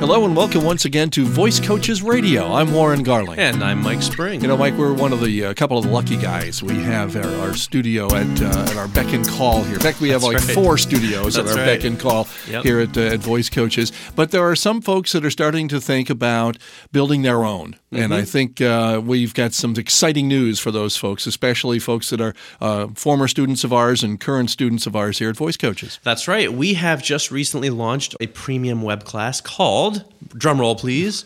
Hello and welcome once again to Voice Coaches Radio. I'm Warren Garling. And I'm Mike Spring. You know, Mike, we're one of the uh, couple of the lucky guys. We have our, our studio at uh, at our beck and call here. In fact, we have That's like right. four studios at our right. beck and call Yep. here at, uh, at Voice Coaches. But there are some folks that are starting to think about building their own. And Mm-hmm. I think uh, we've got some exciting news for those folks, especially folks that are uh, former students of ours and current students of ours here at Voice Coaches. That's right. We have just recently launched a premium web class called drumroll please.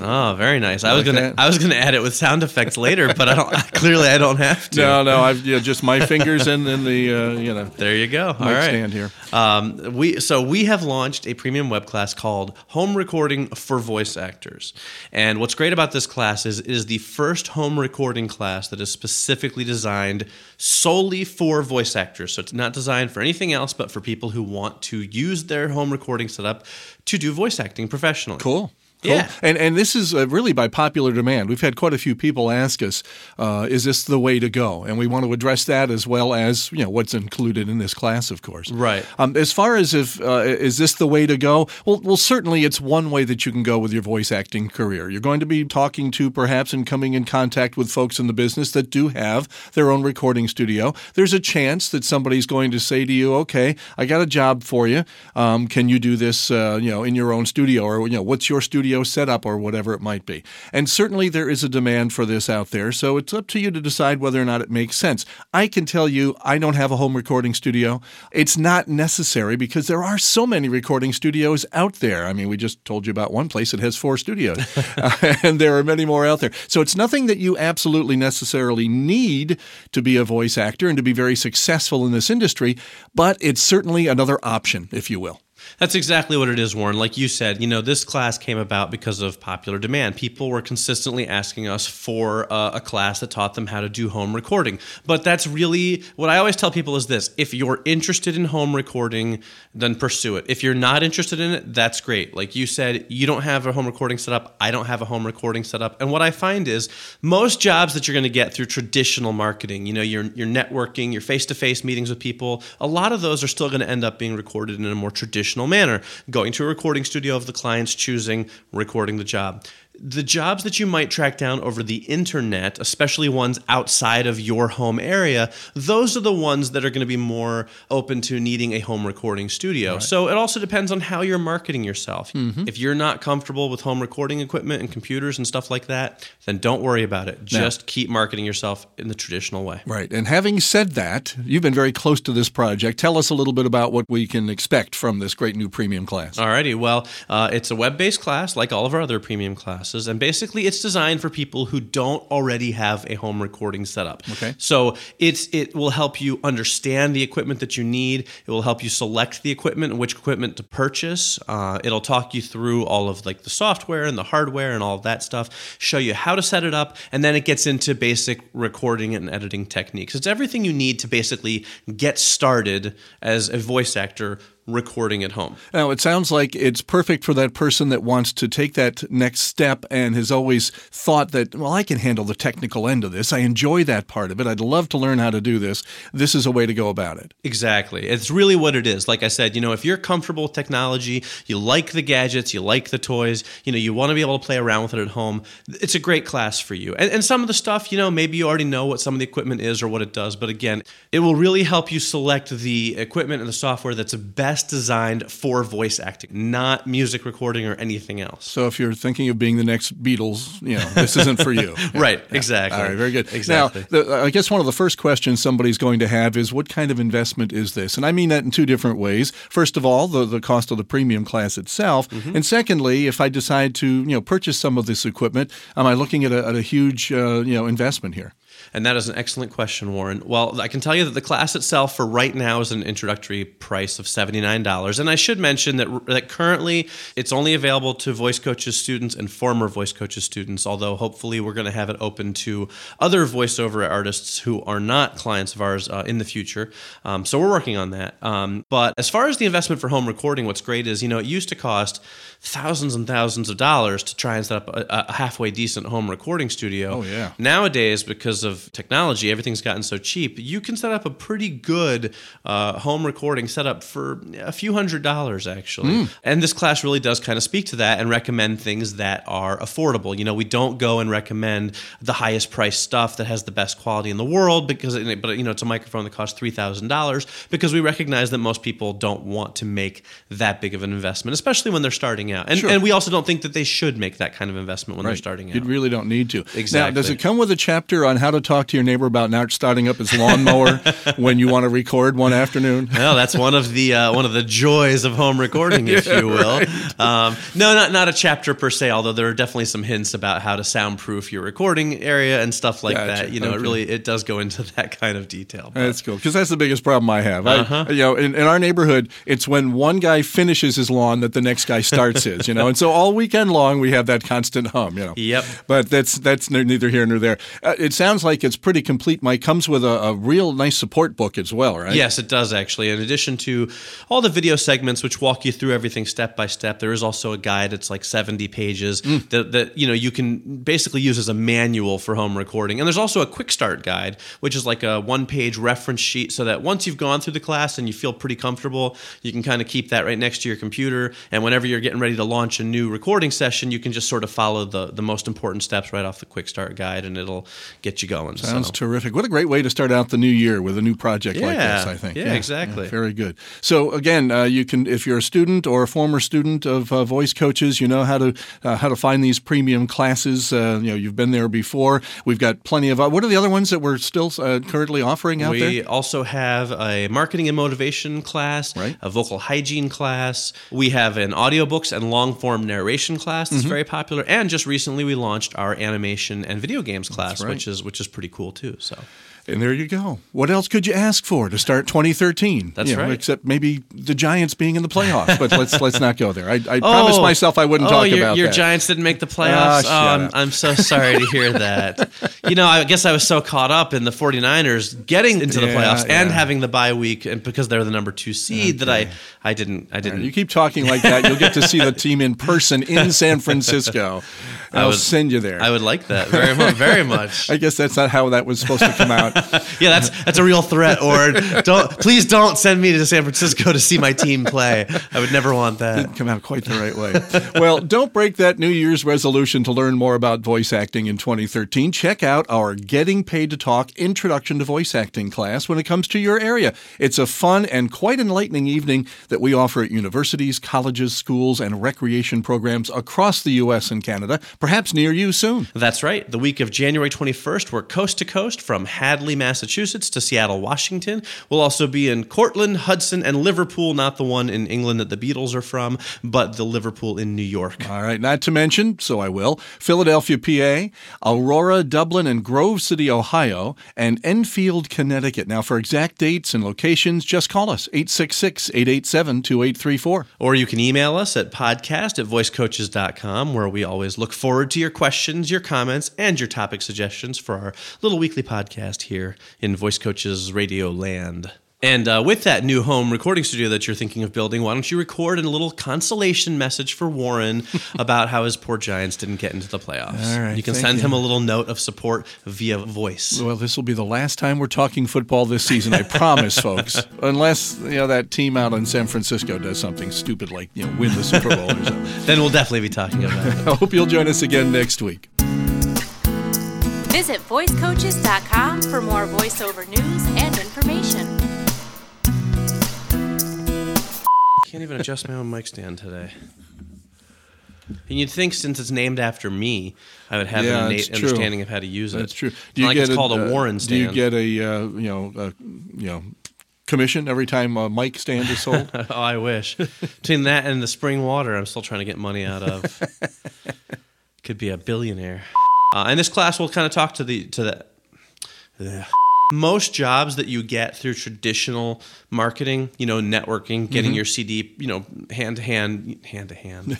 Oh, very nice. I was Like gonna that? I was gonna add it with sound effects later, but I don't clearly I don't have to. No, no, I've yeah, just my fingers and then the uh, you know There you go. All right. stand here. Um, we so we have launched a premium web class called Home Recording for Voice Actors. And what's great about this class is it is the first home recording class that is specifically designed solely for voice actors. So it's not designed for anything else but for people who want to use their home recording setup to do voice acting professionally. Cool. Cool. Yeah. And and this is uh, really by popular demand. We've had quite a few people ask us, uh, "Is this the way to go?" And we want to address that as well as you know what's included in this class, of course. Right. Um, as far as if uh, is this the way to go? Well, well, certainly it's one way that you can go with your voice acting career. You're going to be talking to perhaps and coming in contact with folks in the business that do have their own recording studio. There's a chance that somebody's going to say to you, "Okay, I got a job for you. Um, can you do this? Uh, you know, in your own studio, or you know, what's your studio setup, or whatever it might be." And certainly there is a demand for this out there. So it's up to you to decide whether or not it makes sense. I can tell you, I don't have a home recording studio. It's not necessary because there are so many recording studios out there. I mean, we just told you about one place that has four studios, Uh, and there are many more out there. So it's nothing that you absolutely necessarily need to be a voice actor and to be very successful in this industry, but it's certainly another option, if you will. That's exactly what it is, Warren. Like you said, you know, this class came about because of popular demand. People were consistently asking us for uh, a class that taught them how to do home recording. But that's really what I always tell people is this if you're interested in home recording, then pursue it. If you're not interested in it, that's great. Like you said, you don't have a home recording setup. I don't have a home recording setup. And what I find is most jobs that you're going to get through traditional marketing, you know, your, your networking, your face to face meetings with people, a lot of those are still going to end up being recorded in a more traditional manner. Going to a recording studio of the client's choosing, recording the job. The jobs that you might track down over the internet, especially ones outside of your home area, those are the ones that are going to be more open to needing a home recording studio. So it also depends on how you're marketing yourself. If you're not comfortable with home recording equipment and computers and stuff like that, then don't worry about it. Just keep marketing yourself in the traditional way. Right. And having said that, you've been very close to this project. Tell us a little bit about what we can expect from this great new premium class. Alrighty, well, uh, it's a web based class like all of our other premium classes, and basically it's designed for people who don't already have a home recording setup. Okay. So it's it will help you understand the equipment that you need. It will help you select the equipment and which equipment to purchase. Uh, it'll talk you through all of like the software and the hardware and all that stuff. Show you how to set it up, and then it gets into basic recording and editing techniques. It's everything you need to basically get started as a voice actor recording at home. Now, it sounds like it's perfect for that person that wants to take that next step and has always thought that, well, I can handle the technical end of this. I enjoy that part of it. I'd love to learn how to do this. This is a way to go about it. Exactly. It's really what it is. Like I said, you know, if you're comfortable with technology, you like the gadgets, you like the toys, you know, you want to be able to play around with it at home, it's a great class for you. And, and some of the stuff, you know, maybe you already know what some of the equipment is or what it does. But again, it will really help you select the equipment and the software that's best designed for voice acting, not music recording or anything else. So if you're thinking of being the next Beatles, you know, this isn't for you. Right, exactly. All right, very good. Exactly. Now, the, I guess one of the first questions somebody's going to have is what kind of investment is this? And I mean that in two different ways. First of all, the, the cost of the premium class itself. Mm-hmm. And secondly, if I decide to, you know, purchase some of this equipment, am I looking at a, at a huge, uh, you know, investment here? And that is an excellent question, Warren. Well, I can tell you that the class itself for right now is an introductory price of $79. And I should mention that, that currently it's only available to voice coaches students and former voice coaches students, although hopefully we're going to have it open to other voiceover artists who are not clients of ours uh, in the future. Um, so we're working on that. Um, but as far as the investment for home recording, what's great is, you know, it used to cost thousands and thousands of dollars to try and set up a, a halfway decent home recording studio. Oh, yeah. Nowadays, because because of technology, everything's gotten so cheap. You can set up a pretty good uh, home recording setup for a few hundred dollars, actually. And this class really does kind of speak to that and recommend things that are affordable. You know, we don't go and recommend the highest priced stuff that has the best quality in the world because, it, but you know, it's a microphone that costs three thousand dollars because we recognize that most people don't want to make that big of an investment, especially when they're starting out. And, Sure. and we also don't think that they should make that kind of investment when they're starting out. You really don't need to. Exactly. Now, Exactly. does it come with a chapter on how to talk to your neighbor about not starting up his lawnmower when you want to record one afternoon? Well, that's one of the uh, one of the joys of home recording, if you will. Um, no, not not a chapter per se. Although there are definitely some hints about how to soundproof your recording area and stuff like Gotcha. that. You know, Okay. it really it does go into that kind of detail. But- That's cool because that's the biggest problem I have. Uh-huh. you know, in, in our neighborhood, it's when one guy finishes his lawn that the next guy starts his. You know, and so all weekend long we have that constant hum. You know. Yep. But that's that's neither here nor there. Uh, it sounds like it's pretty complete. Mike comes with a, a real nice support book as well, right? Yes, it does actually. In addition to all the video segments which walk you through everything step by step, there is also a guide. It's like 70 pages Mm. that, that you know you can basically use as a manual for home recording. And there's also a quick start guide, which is like a one-page reference sheet so that once you've gone through the class and you feel pretty comfortable, you can kind of keep that right next to your computer and whenever you're getting ready to launch a new recording session, you can just sort of follow the the most important steps right off the quick start guide and it'll get you going. Sounds so. terrific. What a great way to start out the new year with a new project like this, I think. Yeah, exactly. very good. So again, uh, you can if you're a student or a former student of uh, voice coaches, you know how to uh, how to find these premium classes. Uh, you know, you've been there before. We've got plenty of uh, what are the other ones that we're still uh, currently offering out we there? We also have a marketing and motivation class, Right. a vocal hygiene class. We have an audiobooks and long form narration class Mm-hmm. that's very popular. And just recently we launched our animation and video games class, right. which is which is pretty cool too. So And there you go. What else could you ask for to start 2013? That's You know, right. Except maybe the Giants being in the playoffs. But let's let's not go there. I, I promised myself I wouldn't oh, talk your, about your that. Giants didn't make the playoffs. Ah, shut oh, I'm. I'm so sorry to hear that. You know, I guess I was so caught up in the 49ers getting into the Yeah, playoffs and having the bye week, and because they're the number two seed, that I I didn't I didn't You keep talking like that, you'll get to see the team in person in San Francisco. I'll would- send you there. I would like that very much. Very much. I guess that's not how that was supposed to come out. Yeah, that's that's a real threat. Or don't please don't send me to San Francisco to see my team play. I would never want that. come out quite the right way. Well, don't break that New Year's resolution to learn more about voice acting in 2013. Check out our Getting Paid to Talk Introduction to Voice Acting class when it comes to your area. It's a fun and quite enlightening evening that we offer at universities, colleges, schools, and recreation programs across the U.S. and Canada, perhaps near you soon. That's right. The week of January 21st, we're coast to coast from Hadley, Massachusetts to Seattle, Washington. We'll also be in Cortland, Hudson, and Liverpool, not the one in England that the Beatles are from, but the Liverpool in New York. All right, not to mention, so I will, Philadelphia, PA, Aurora, Dublin, and Grove City, Ohio, and Enfield, Connecticut. Now, for exact dates and locations, just call us 866 887 2834. Or you can email us at podcast at voicecoaches.com, where we always look forward to your questions, your comments, and your topic suggestions for our little weekly podcast here in Voice Coaches Radio Land. And uh, with that new home recording studio that you're thinking of building, why don't you record a little consolation message for Warren about how his poor Giants didn't get into the playoffs? All right, you can send you. him a little note of support via voice. Well, this will be the last time we're talking football this season, I promise, folks. Unless, you know, that team out in San Francisco does something stupid like, you know, win the Super Bowl or something. Then we'll definitely be talking about it. I hope you'll join us again next week. Visit voicecoaches.com for more voiceover news and information. Can't even adjust my own mic stand today. And you'd think since it's named after me, I would have Yeah, an it's innate true. understanding of how to use it. That's true. It's not like it's called a uh, Warren Do you get a, uh, you know, a, you know, commission every time a mic stand is sold? oh, I wish. Between that and the spring water, I'm still trying to get money out of. Could be a billionaire. Uh, and this class will kind of talk to the to the. Ugh. Most jobs that you get through traditional marketing, you know, networking, getting Mm-hmm. your CD, you know, hand to hand, hand to hand.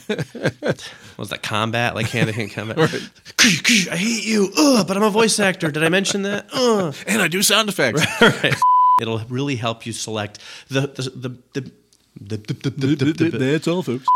Was that combat, like hand to hand combat? I hate you, Ugh, but I'm a voice actor. Did I mention that? Ugh. and I do sound effects. right. It'll really help you select the the the the, the, the, the, the, the, the That's all, folks.